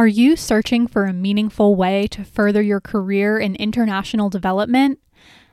Are you searching for a meaningful way to further your career in international development?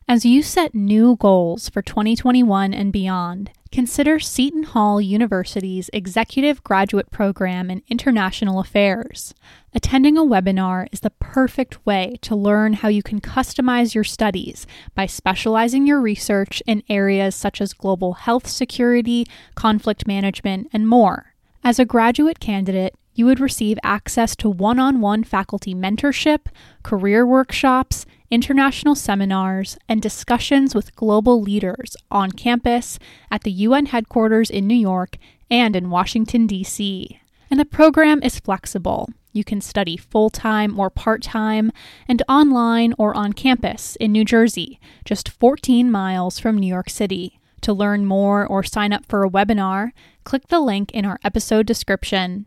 As you set new goals for 2021 and beyond, consider Seton Hall University's Executive Graduate Program in International Affairs. Attending a webinar is the perfect way to learn how you can customize your studies by specializing your research in areas such as global health security, conflict management, and more. As a graduate candidate, you would receive access to one on one faculty mentorship, career workshops, international seminars, and discussions with global leaders on campus, at the UN headquarters in New York, and in Washington, D.C. And the program is flexible. You can study full time or part time, and online or on campus in New Jersey, just 14 miles from New York City. To learn more or sign up for a webinar, click the link in our episode description.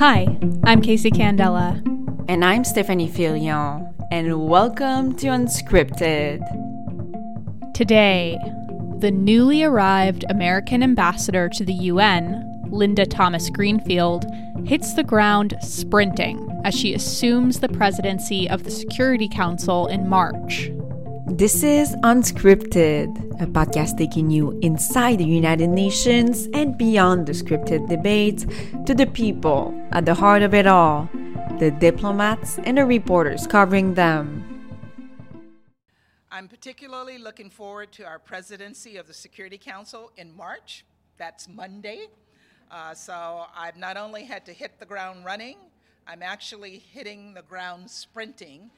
Hi, I'm Casey Candela. And I'm Stephanie Filion, and welcome to Unscripted. Today, the newly arrived American ambassador to the UN, Linda Thomas Greenfield, hits the ground sprinting as she assumes the presidency of the Security Council in March. This is Unscripted, a podcast taking you inside the United Nations and beyond the scripted debates to the people at the heart of it all the diplomats and the reporters covering them. I'm particularly looking forward to our presidency of the Security Council in March. That's Monday. Uh, so I've not only had to hit the ground running, I'm actually hitting the ground sprinting.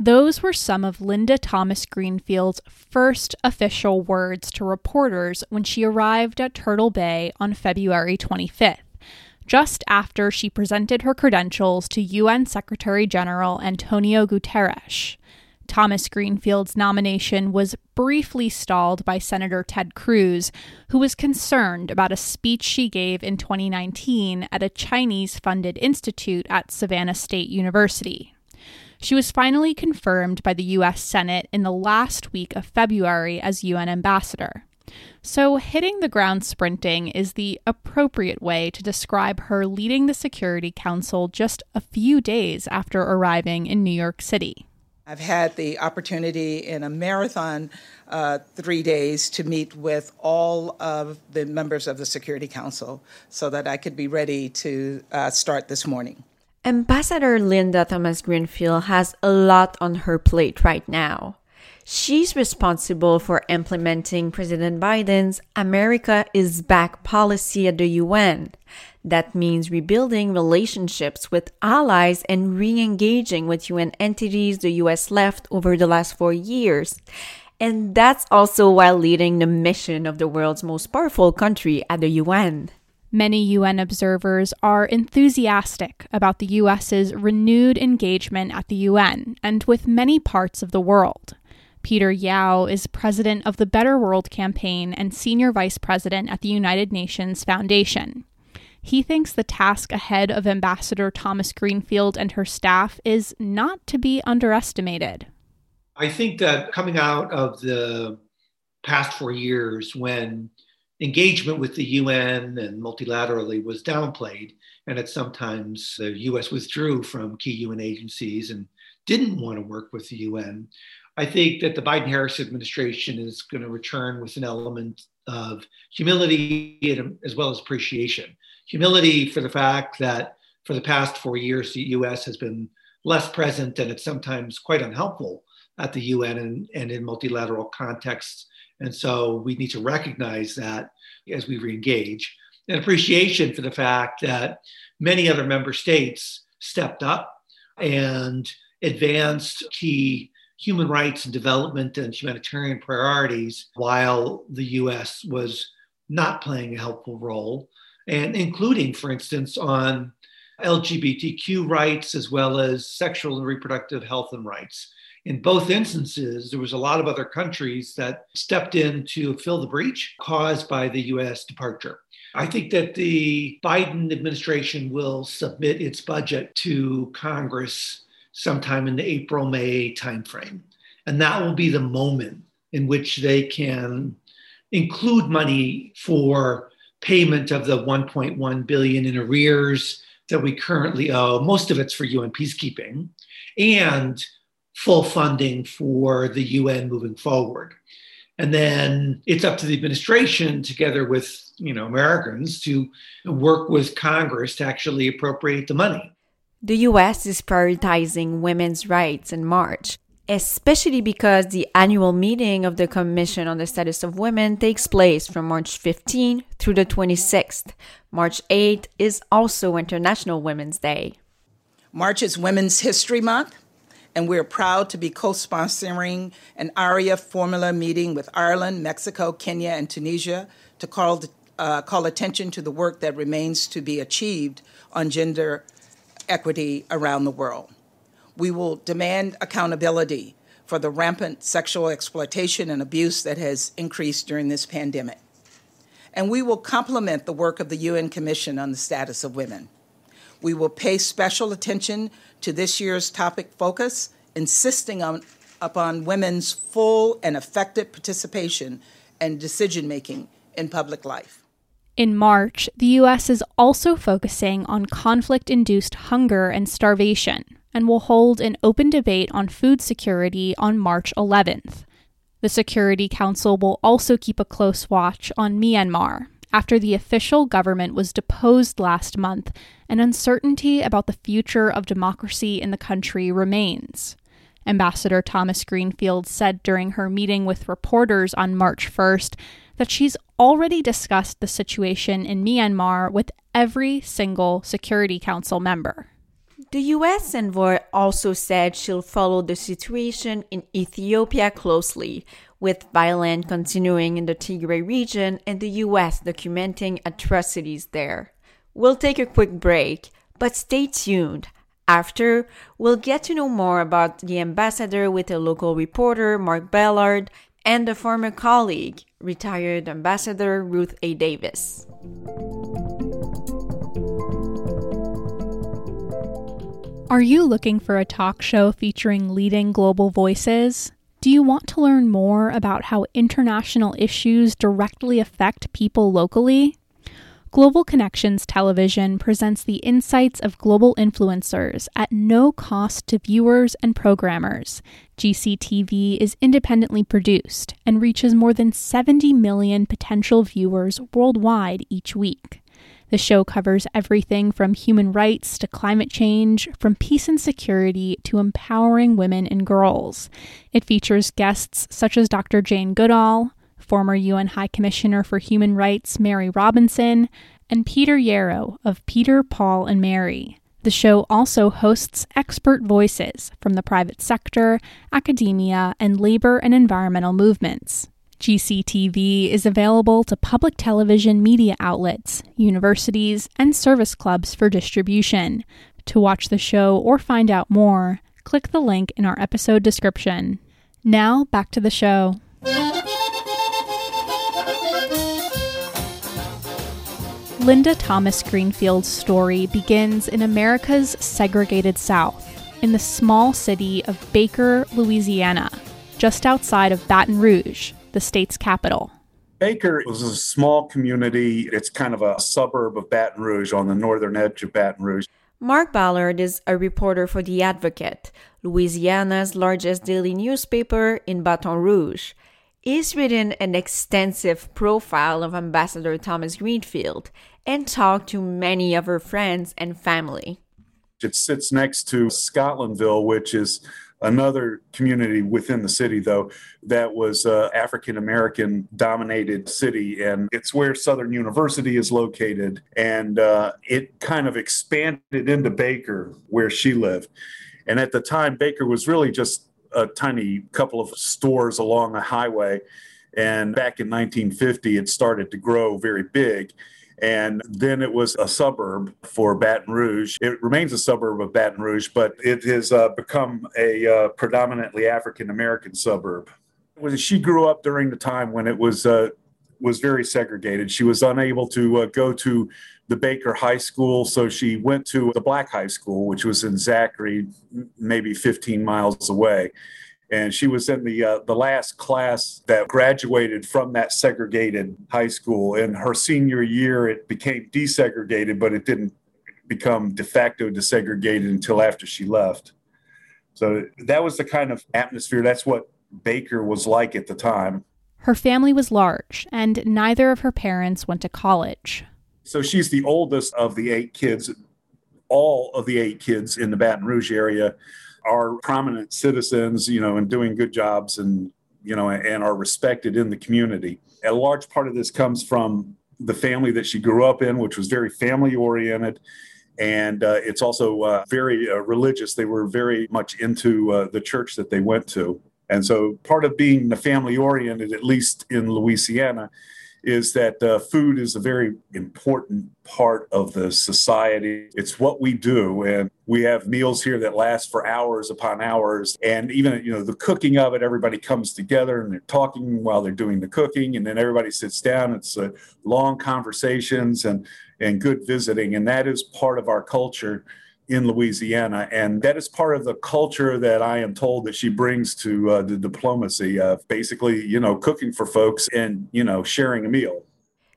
Those were some of Linda Thomas Greenfield's first official words to reporters when she arrived at Turtle Bay on February 25th just after she presented her credentials to UN Secretary General Antonio Guterres. Thomas Greenfield's nomination was briefly stalled by Senator Ted Cruz, who was concerned about a speech she gave in 2019 at a Chinese funded institute at Savannah State University. She was finally confirmed by the U.S. Senate in the last week of February as UN ambassador. So, hitting the ground sprinting is the appropriate way to describe her leading the Security Council just a few days after arriving in New York City. I've had the opportunity in a marathon uh, three days to meet with all of the members of the Security Council so that I could be ready to uh, start this morning. Ambassador Linda Thomas Greenfield has a lot on her plate right now. She's responsible for implementing President Biden's America is Back policy at the UN. That means rebuilding relationships with allies and re engaging with UN entities the US left over the last four years. And that's also while leading the mission of the world's most powerful country at the UN. Many UN observers are enthusiastic about the US's renewed engagement at the UN and with many parts of the world. Peter Yeo is president of the Better World Campaign and senior vice president at the United Nations Foundation. He thinks the task ahead of Ambassador Thomas Greenfield and her staff is not to be underestimated. I think that coming out of the past four years, when engagement with the UN and multilaterally was downplayed, and at sometimes the US withdrew from key UN agencies and didn't want to work with the UN, I think that the Biden Harris administration is going to return with an element of humility as well as appreciation. Humility for the fact that for the past four years, the US has been less present and it's sometimes quite unhelpful at the UN and, and in multilateral contexts. And so we need to recognize that as we reengage. And appreciation for the fact that many other member states stepped up and advanced key human rights and development and humanitarian priorities while the US was not playing a helpful role, and including, for instance, on LGBTQ rights as well as sexual and reproductive health and rights. In both instances, there was a lot of other countries that stepped in to fill the breach caused by the US departure. I think that the Biden administration will submit its budget to Congress sometime in the April May timeframe. And that will be the moment in which they can include money for payment of the 1.1 billion in arrears that we currently owe. Most of it's for UN peacekeeping and full funding for the UN moving forward. And then it's up to the administration, together with you know Americans, to work with Congress to actually appropriate the money. The US is prioritizing women's rights in March, especially because the annual meeting of the Commission on the Status of Women takes place from March 15 through the 26th. March 8 is also International Women's Day. March is Women's History Month and we're proud to be co sponsoring an Arria formula meeting with Ireland, Mexico, Kenya, and Tunisia to call, uh, call attention to the work that remains to be achieved on gender equity around the world. We will demand accountability for the rampant sexual exploitation and abuse that has increased during this pandemic. And we will complement the work of the UN Commission on the Status of Women. We will pay special attention to this year's topic focus, insisting on, upon women's full and effective participation and decision making in public life. In March, the U.S. is also focusing on conflict induced hunger and starvation and will hold an open debate on food security on March 11th. The Security Council will also keep a close watch on Myanmar after the official government was deposed last month and uncertainty about the future of democracy in the country remains. Ambassador Thomas Greenfield said during her meeting with reporters on March 1st that she's already discussed the situation in Myanmar with every single Security Council member. The US envoy also said she'll follow the situation in Ethiopia closely, with violence continuing in the Tigray region and the US documenting atrocities there. We'll take a quick break, but stay tuned. After, we'll get to know more about the ambassador with a local reporter, Mark Ballard, and a former colleague, retired Ambassador Ruth A. Davis. Are you looking for a talk show featuring leading global voices? Do you want to learn more about how international issues directly affect people locally? Global Connections Television presents the insights of global influencers at no cost to viewers and programmers. GCTV is independently produced and reaches more than 70 million potential viewers worldwide each week. The show covers everything from human rights to climate change, from peace and security to empowering women and girls. It features guests such as Dr. Jane Goodall, former UN High Commissioner for Human Rights Mary Robinson, and Peter Yarrow of Peter, Paul, and Mary. The show also hosts expert voices from the private sector, academia, and labor and environmental movements. GCTV is available to public television media outlets, universities, and service clubs for distribution. To watch the show or find out more, click the link in our episode description. Now, back to the show. Linda Thomas Greenfield's story begins in America's segregated South, in the small city of Baker, Louisiana, just outside of Baton Rouge, the state's capital. Baker was a small community. It's kind of a suburb of Baton Rouge on the northern edge of Baton Rouge. Mark Ballard is a reporter for The Advocate, Louisiana's largest daily newspaper in Baton Rouge. He's written an extensive profile of Ambassador Thomas Greenfield and talked to many of her friends and family. It sits next to Scotlandville, which is another community within the city though that was uh, african american dominated city. And it's where southern university is located. And uh, it kind of expanded into baker where she lived. And at the time baker was really just a tiny couple of stores along a highway and back in 1950 it started to grow very big and then it was a suburb for Baton Rouge. It remains a suburb of Baton Rouge, but it has uh, become a uh, predominantly African American suburb. She grew up during the time when it was uh, was very segregated. She was unable to uh, go to the Baker High School, so she went to the Black High School, which was in Zachary, maybe 15 miles away and she was in the uh, the last class that graduated from that segregated high school. In her senior year, it became desegregated, but it didn't become de facto desegregated until after she left. So that was the kind of atmosphere. That's what Baker was like at the time. Her family was large, and neither of her parents went to college. So she's the oldest of the eight kids. All of the eight kids in the Baton Rouge area are prominent citizens, you know, and doing good jobs and, you know, and are respected in the community. A large part of this comes from the family that she grew up in, which was very family oriented. And uh, it's also uh, very uh, religious. They were very much into uh, the church that they went to. And so part of being the family oriented, at least in Louisiana, is that uh, food is a very important part of the society. It's what we do, and we have meals here that last for hours upon hours. And even you know the cooking of it, everybody comes together and they're talking while they're doing the cooking, and then everybody sits down. It's uh, long conversations and and good visiting, and that is part of our culture in Louisiana. And that is part of the culture that I am told that she brings to uh, the diplomacy of basically, you know, cooking for folks and, you know, sharing a meal.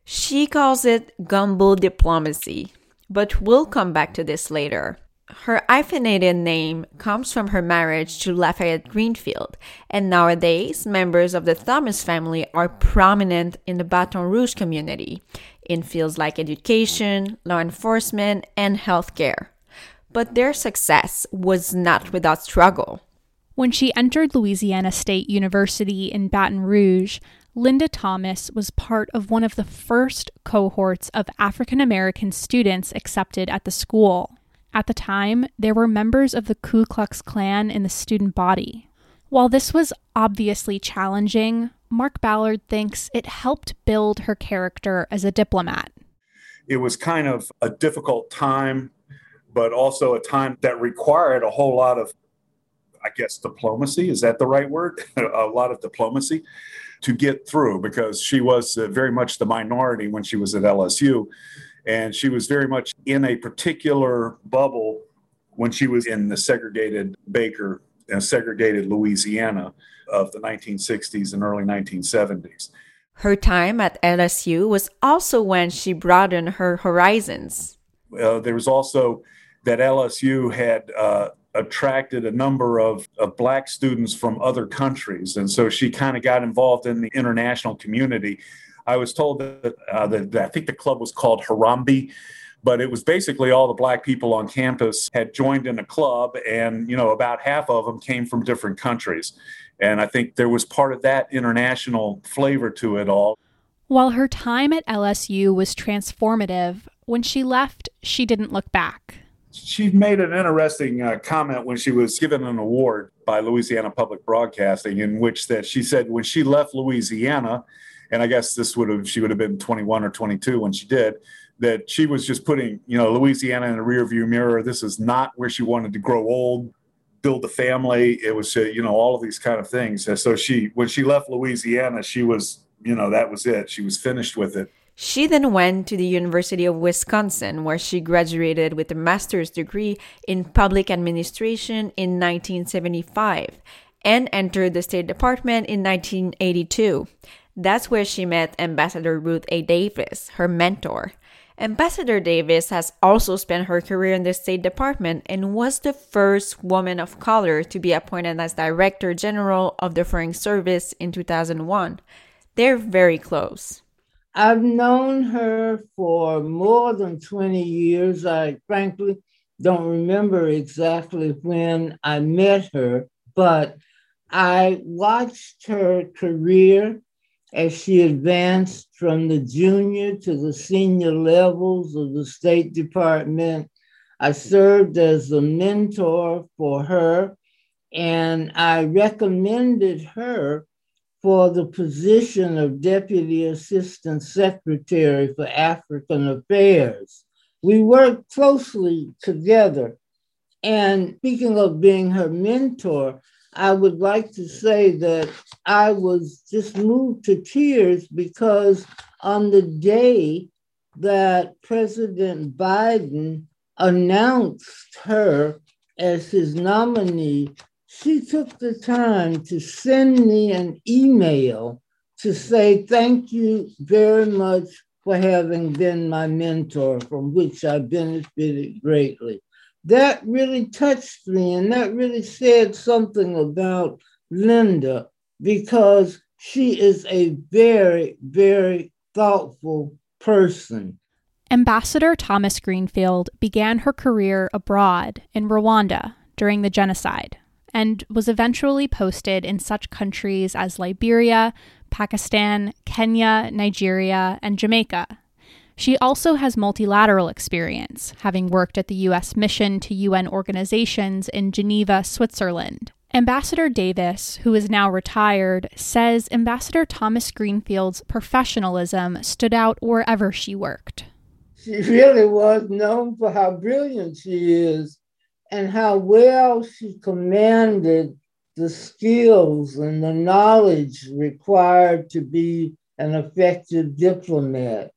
She calls it gumbo diplomacy, but we'll come back to this later. Her hyphenated name comes from her marriage to Lafayette Greenfield, and nowadays members of the Thomas family are prominent in the Baton Rouge community in fields like education, law enforcement, and healthcare but their success was not without struggle. When she entered Louisiana State University in Baton Rouge, Linda Thomas was part of one of the first cohorts of African American students accepted at the school. At the time, there were members of the Ku Klux Klan in the student body. While this was obviously challenging, Mark Ballard thinks it helped build her character as a diplomat. It was kind of a difficult time but also a time that required a whole lot of, I guess, diplomacy. Is that the right word? a lot of diplomacy to get through because she was uh, very much the minority when she was at LSU. And she was very much in a particular bubble when she was in the segregated Baker and uh, segregated Louisiana of the 1960s and early 1970s. Her time at LSU was also when she broadened her horizons. Uh, there was also that LSU had uh, attracted a number of, of black students from other countries. And so she kind of got involved in the international community. I was told that, uh, that, that I think the club was called Harambee but it was basically all the black people on campus had joined in a club and you know about half of them came from different countries and i think there was part of that international flavor to it all while her time at lsu was transformative when she left she didn't look back she made an interesting uh, comment when she was given an award by Louisiana Public Broadcasting, in which that she said when she left Louisiana, and I guess this would have she would have been 21 or 22 when she did, that she was just putting you know Louisiana in a rearview mirror. This is not where she wanted to grow old, build a family. It was uh, you know all of these kind of things. so she when she left Louisiana, she was you know that was it. She was finished with it. She then went to the University of Wisconsin, where she graduated with a master's degree in public administration in 1975 and entered the State Department in 1982. That's where she met Ambassador Ruth A. Davis, her mentor. Ambassador Davis has also spent her career in the State Department and was the first woman of color to be appointed as Director General of the Foreign Service in 2001. They're very close. I've known her for more than 20 years. I frankly don't remember exactly when I met her, but I watched her career as she advanced from the junior to the senior levels of the State Department. I served as a mentor for her, and I recommended her for the position of Deputy Assistant Secretary for African Affairs. We worked closely together. And speaking of being her mentor, I would like to say that I was just moved to tears because on the day that President Biden announced her as his nominee she took the time to send me an email to say thank you very much for having been my mentor, from which I benefited greatly. That really touched me, and that really said something about Linda because she is a very, very thoughtful person. Ambassador Thomas Greenfield began her career abroad in Rwanda during the genocide and was eventually posted in such countries as Liberia, Pakistan, Kenya, Nigeria, and Jamaica. She also has multilateral experience, having worked at the U.S. mission to UN organizations in Geneva, Switzerland. Ambassador Davis, who is now retired, says Ambassador Thomas Greenfield's professionalism stood out wherever she worked. She really was known for how brilliant she is and how well she commanded the skills and the knowledge required to be an effective diplomat.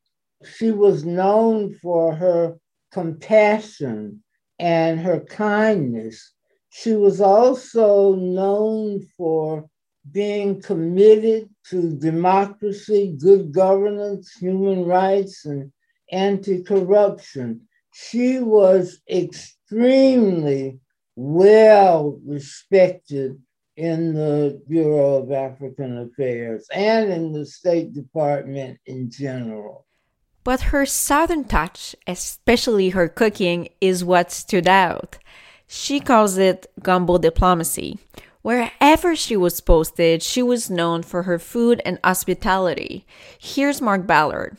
She was known for her compassion and her kindness. She was also known for being committed to democracy, good governance, human rights, and anti corruption. She was extremely well respected in the Bureau of African Affairs and in the State Department in general. But her Southern touch, especially her cooking, is what stood out. She calls it gumbo diplomacy. Wherever she was posted, she was known for her food and hospitality. Here's Mark Ballard.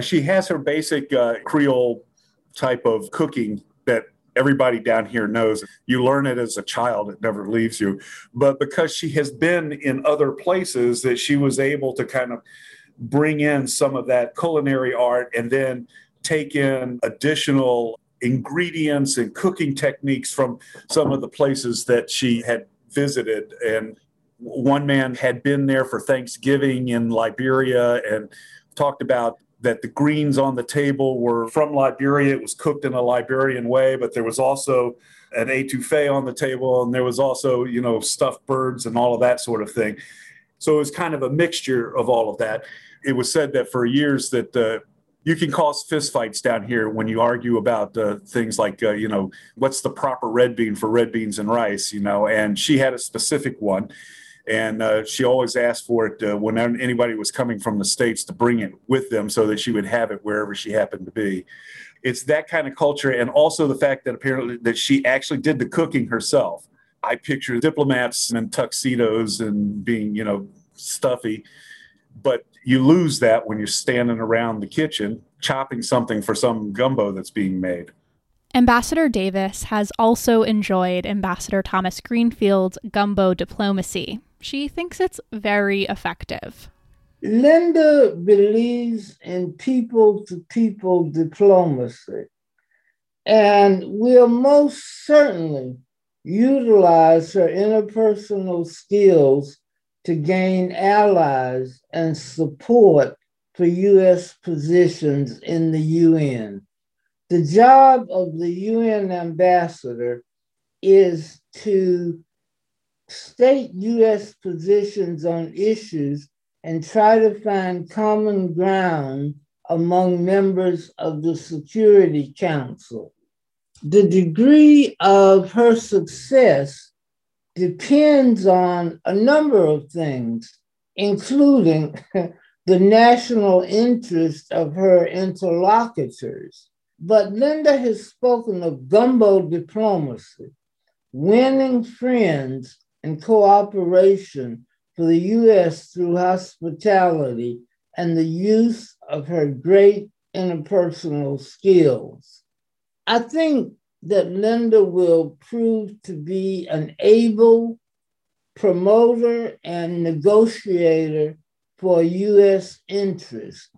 She has her basic uh, Creole type of cooking that everybody down here knows. You learn it as a child, it never leaves you. But because she has been in other places, that she was able to kind of bring in some of that culinary art and then take in additional ingredients and cooking techniques from some of the places that she had visited. And one man had been there for Thanksgiving in Liberia and talked about that the greens on the table were from Liberia. It was cooked in a Liberian way, but there was also an etouffee on the table, and there was also, you know, stuffed birds and all of that sort of thing. So it was kind of a mixture of all of that. It was said that for years that uh, you can cause fistfights down here when you argue about uh, things like, uh, you know, what's the proper red bean for red beans and rice, you know, and she had a specific one and uh, she always asked for it uh, when anybody was coming from the states to bring it with them so that she would have it wherever she happened to be. It's that kind of culture and also the fact that apparently that she actually did the cooking herself. I picture diplomats in tuxedos and being you know stuffy but you lose that when you're standing around the kitchen chopping something for some gumbo that's being made. Ambassador Davis has also enjoyed Ambassador Thomas Greenfield's gumbo diplomacy, she thinks it's very effective. Linda believes in people to people diplomacy and will most certainly utilize her interpersonal skills to gain allies and support for U.S. positions in the UN. The job of the UN ambassador is to state U.S. positions on issues and try to find common ground among members of the Security Council. The degree of her success depends on a number of things, including the national interest of her interlocutors. But Linda has spoken of gumbo diplomacy, winning friends and cooperation for the U.S. through hospitality and the use of her great interpersonal skills. I think that Linda will prove to be an able promoter and negotiator for U.S. interests.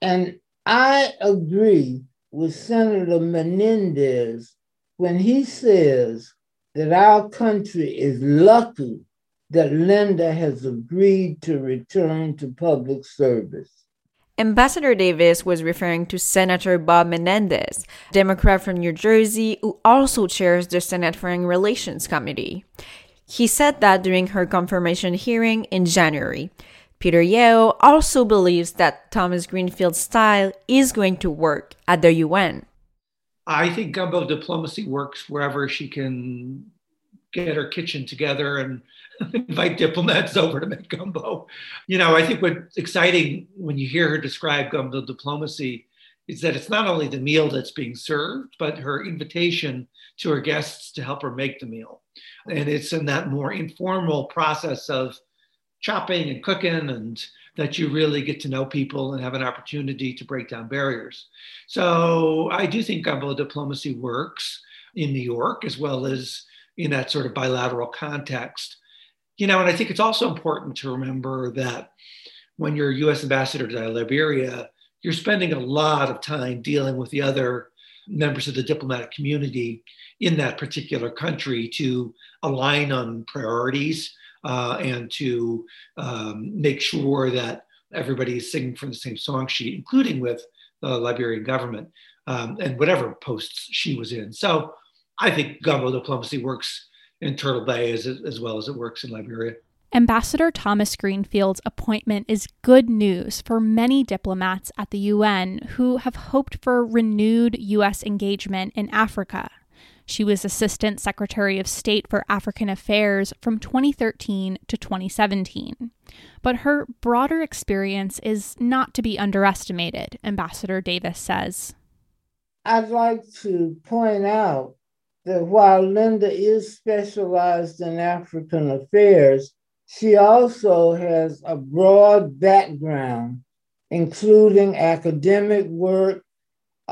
And I agree with Senator Menendez when he says that our country is lucky that Linda has agreed to return to public service. Ambassador Davis was referring to Senator Bob Menendez, Democrat from New Jersey, who also chairs the Senate Foreign Relations Committee. He said that during her confirmation hearing in January. Peter Yeo also believes that Thomas Greenfield's style is going to work at the UN. I think gumbo diplomacy works wherever she can get her kitchen together and invite diplomats over to make gumbo. You know, I think what's exciting when you hear her describe gumbo diplomacy is that it's not only the meal that's being served, but her invitation to her guests to help her make the meal. And it's in that more informal process of chopping and cooking and that you really get to know people and have an opportunity to break down barriers. So I do think gumbo diplomacy works in New York as well as in that sort of bilateral context. You know, and I think it's also important to remember that when you're US ambassador to Liberia, you're spending a lot of time dealing with the other members of the diplomatic community in that particular country to align on priorities uh, and to um, make sure that everybody is singing from the same song sheet, including with the Liberian government um, and whatever posts she was in. So I think gumbo diplomacy works in Turtle Bay as, as well as it works in Liberia. Ambassador Thomas Greenfield's appointment is good news for many diplomats at the UN who have hoped for renewed U.S. engagement in Africa. She was Assistant Secretary of State for African Affairs from 2013 to 2017. But her broader experience is not to be underestimated, Ambassador Davis says. I'd like to point out that while Linda is specialized in African affairs, she also has a broad background, including academic work,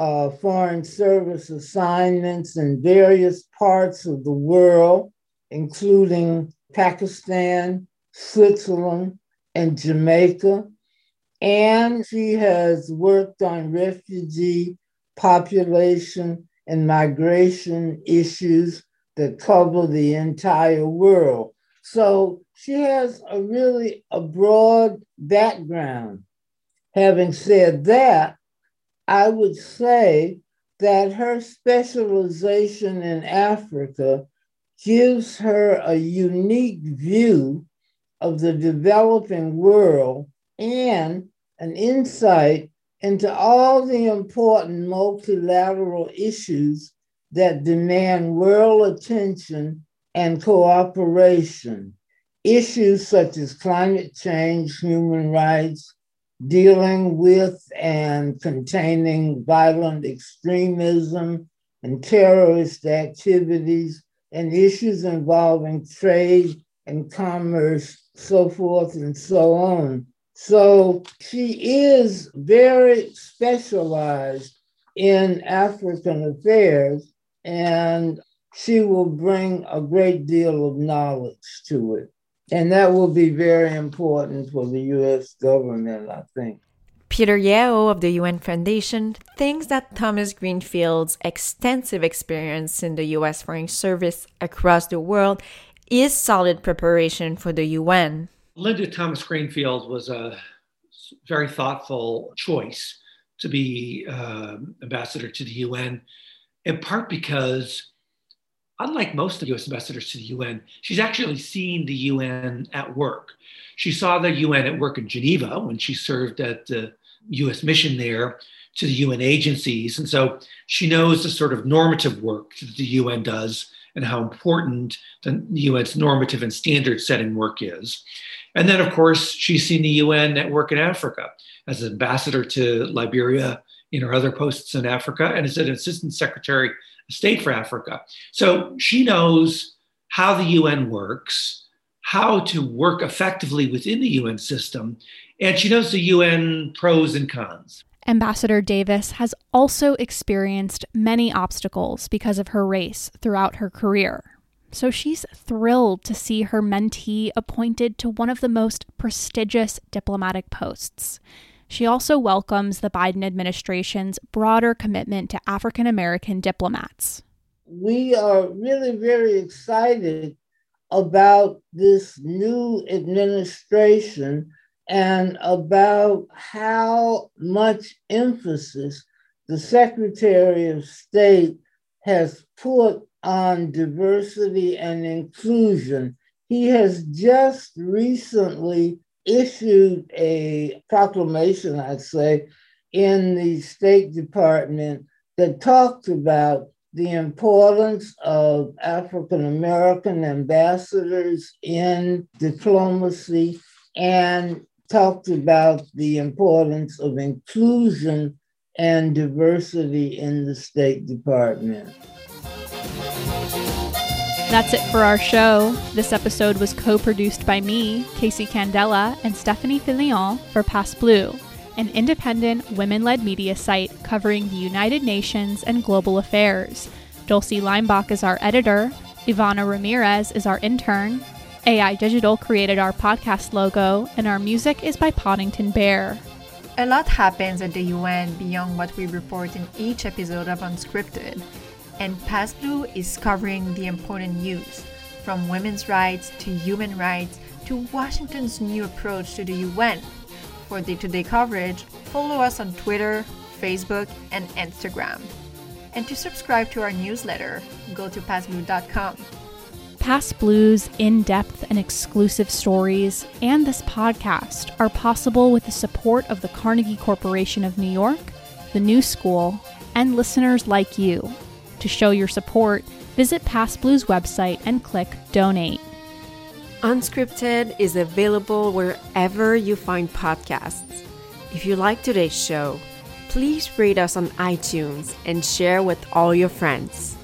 uh, foreign service assignments in various parts of the world, including Pakistan, Switzerland, and Jamaica. And she has worked on refugee population and migration issues that cover the entire world. So she has a really a broad background. Having said that, I would say that her specialization in Africa gives her a unique view of the developing world and an insight into all the important multilateral issues that demand world attention and cooperation. Issues such as climate change, human rights, dealing with and containing violent extremism and terrorist activities and issues involving trade and commerce, so forth and so on. So she is very specialized in African affairs and she will bring a great deal of knowledge to it. And that will be very important for the US government, I think. Peter Yeo of the UN Foundation thinks that Thomas Greenfield's extensive experience in the US Foreign Service across the world is solid preparation for the UN. Linda Thomas Greenfield was a very thoughtful choice to be uh, ambassador to the UN, in part because unlike most of the US ambassadors to the UN, she's actually seen the UN at work. She saw the UN at work in Geneva when she served at the US mission there to the UN agencies. And so she knows the sort of normative work that the UN does and how important the UN's normative and standard setting work is. And then, of course, she's seen the UN at work in Africa as an ambassador to Liberia in her other posts in Africa and as an assistant secretary state for Africa. So she knows how the UN works, how to work effectively within the UN system, and she knows the UN pros and cons. Ambassador Davis has also experienced many obstacles because of her race throughout her career. So she's thrilled to see her mentee appointed to one of the most prestigious diplomatic posts. She also welcomes the Biden administration's broader commitment to African American diplomats. We are really very excited about this new administration and about how much emphasis the Secretary of State has put on diversity and inclusion. He has just recently issued a proclamation, I'd say, in the State Department that talked about the importance of African American ambassadors in diplomacy and talked about the importance of inclusion and diversity in the State Department. That's it for our show. This episode was co produced by me, Casey Candela, and Stephanie Filion for PassBlue, an independent women led media site covering the United Nations and global affairs. Dulcie Leimbach is our editor, Ivana Ramirez is our intern, AI Digital created our podcast logo, and our music is by Poddington Bear. A lot happens at the UN beyond what we report in each episode of Unscripted and PassBlue is covering the important news from women's rights to human rights to Washington's new approach to the UN. For day to day coverage, follow us on Twitter, Facebook, and Instagram. And to subscribe to our newsletter, go to passblue.com. PassBlue's in depth and exclusive stories and this podcast are possible with the support of the Carnegie Corporation of New York, the New School, and listeners like you. To show your support, visit PassBlue's website and click Donate. Unscripted is available wherever you find podcasts. If you like today's show, please rate us on iTunes and share with all your friends.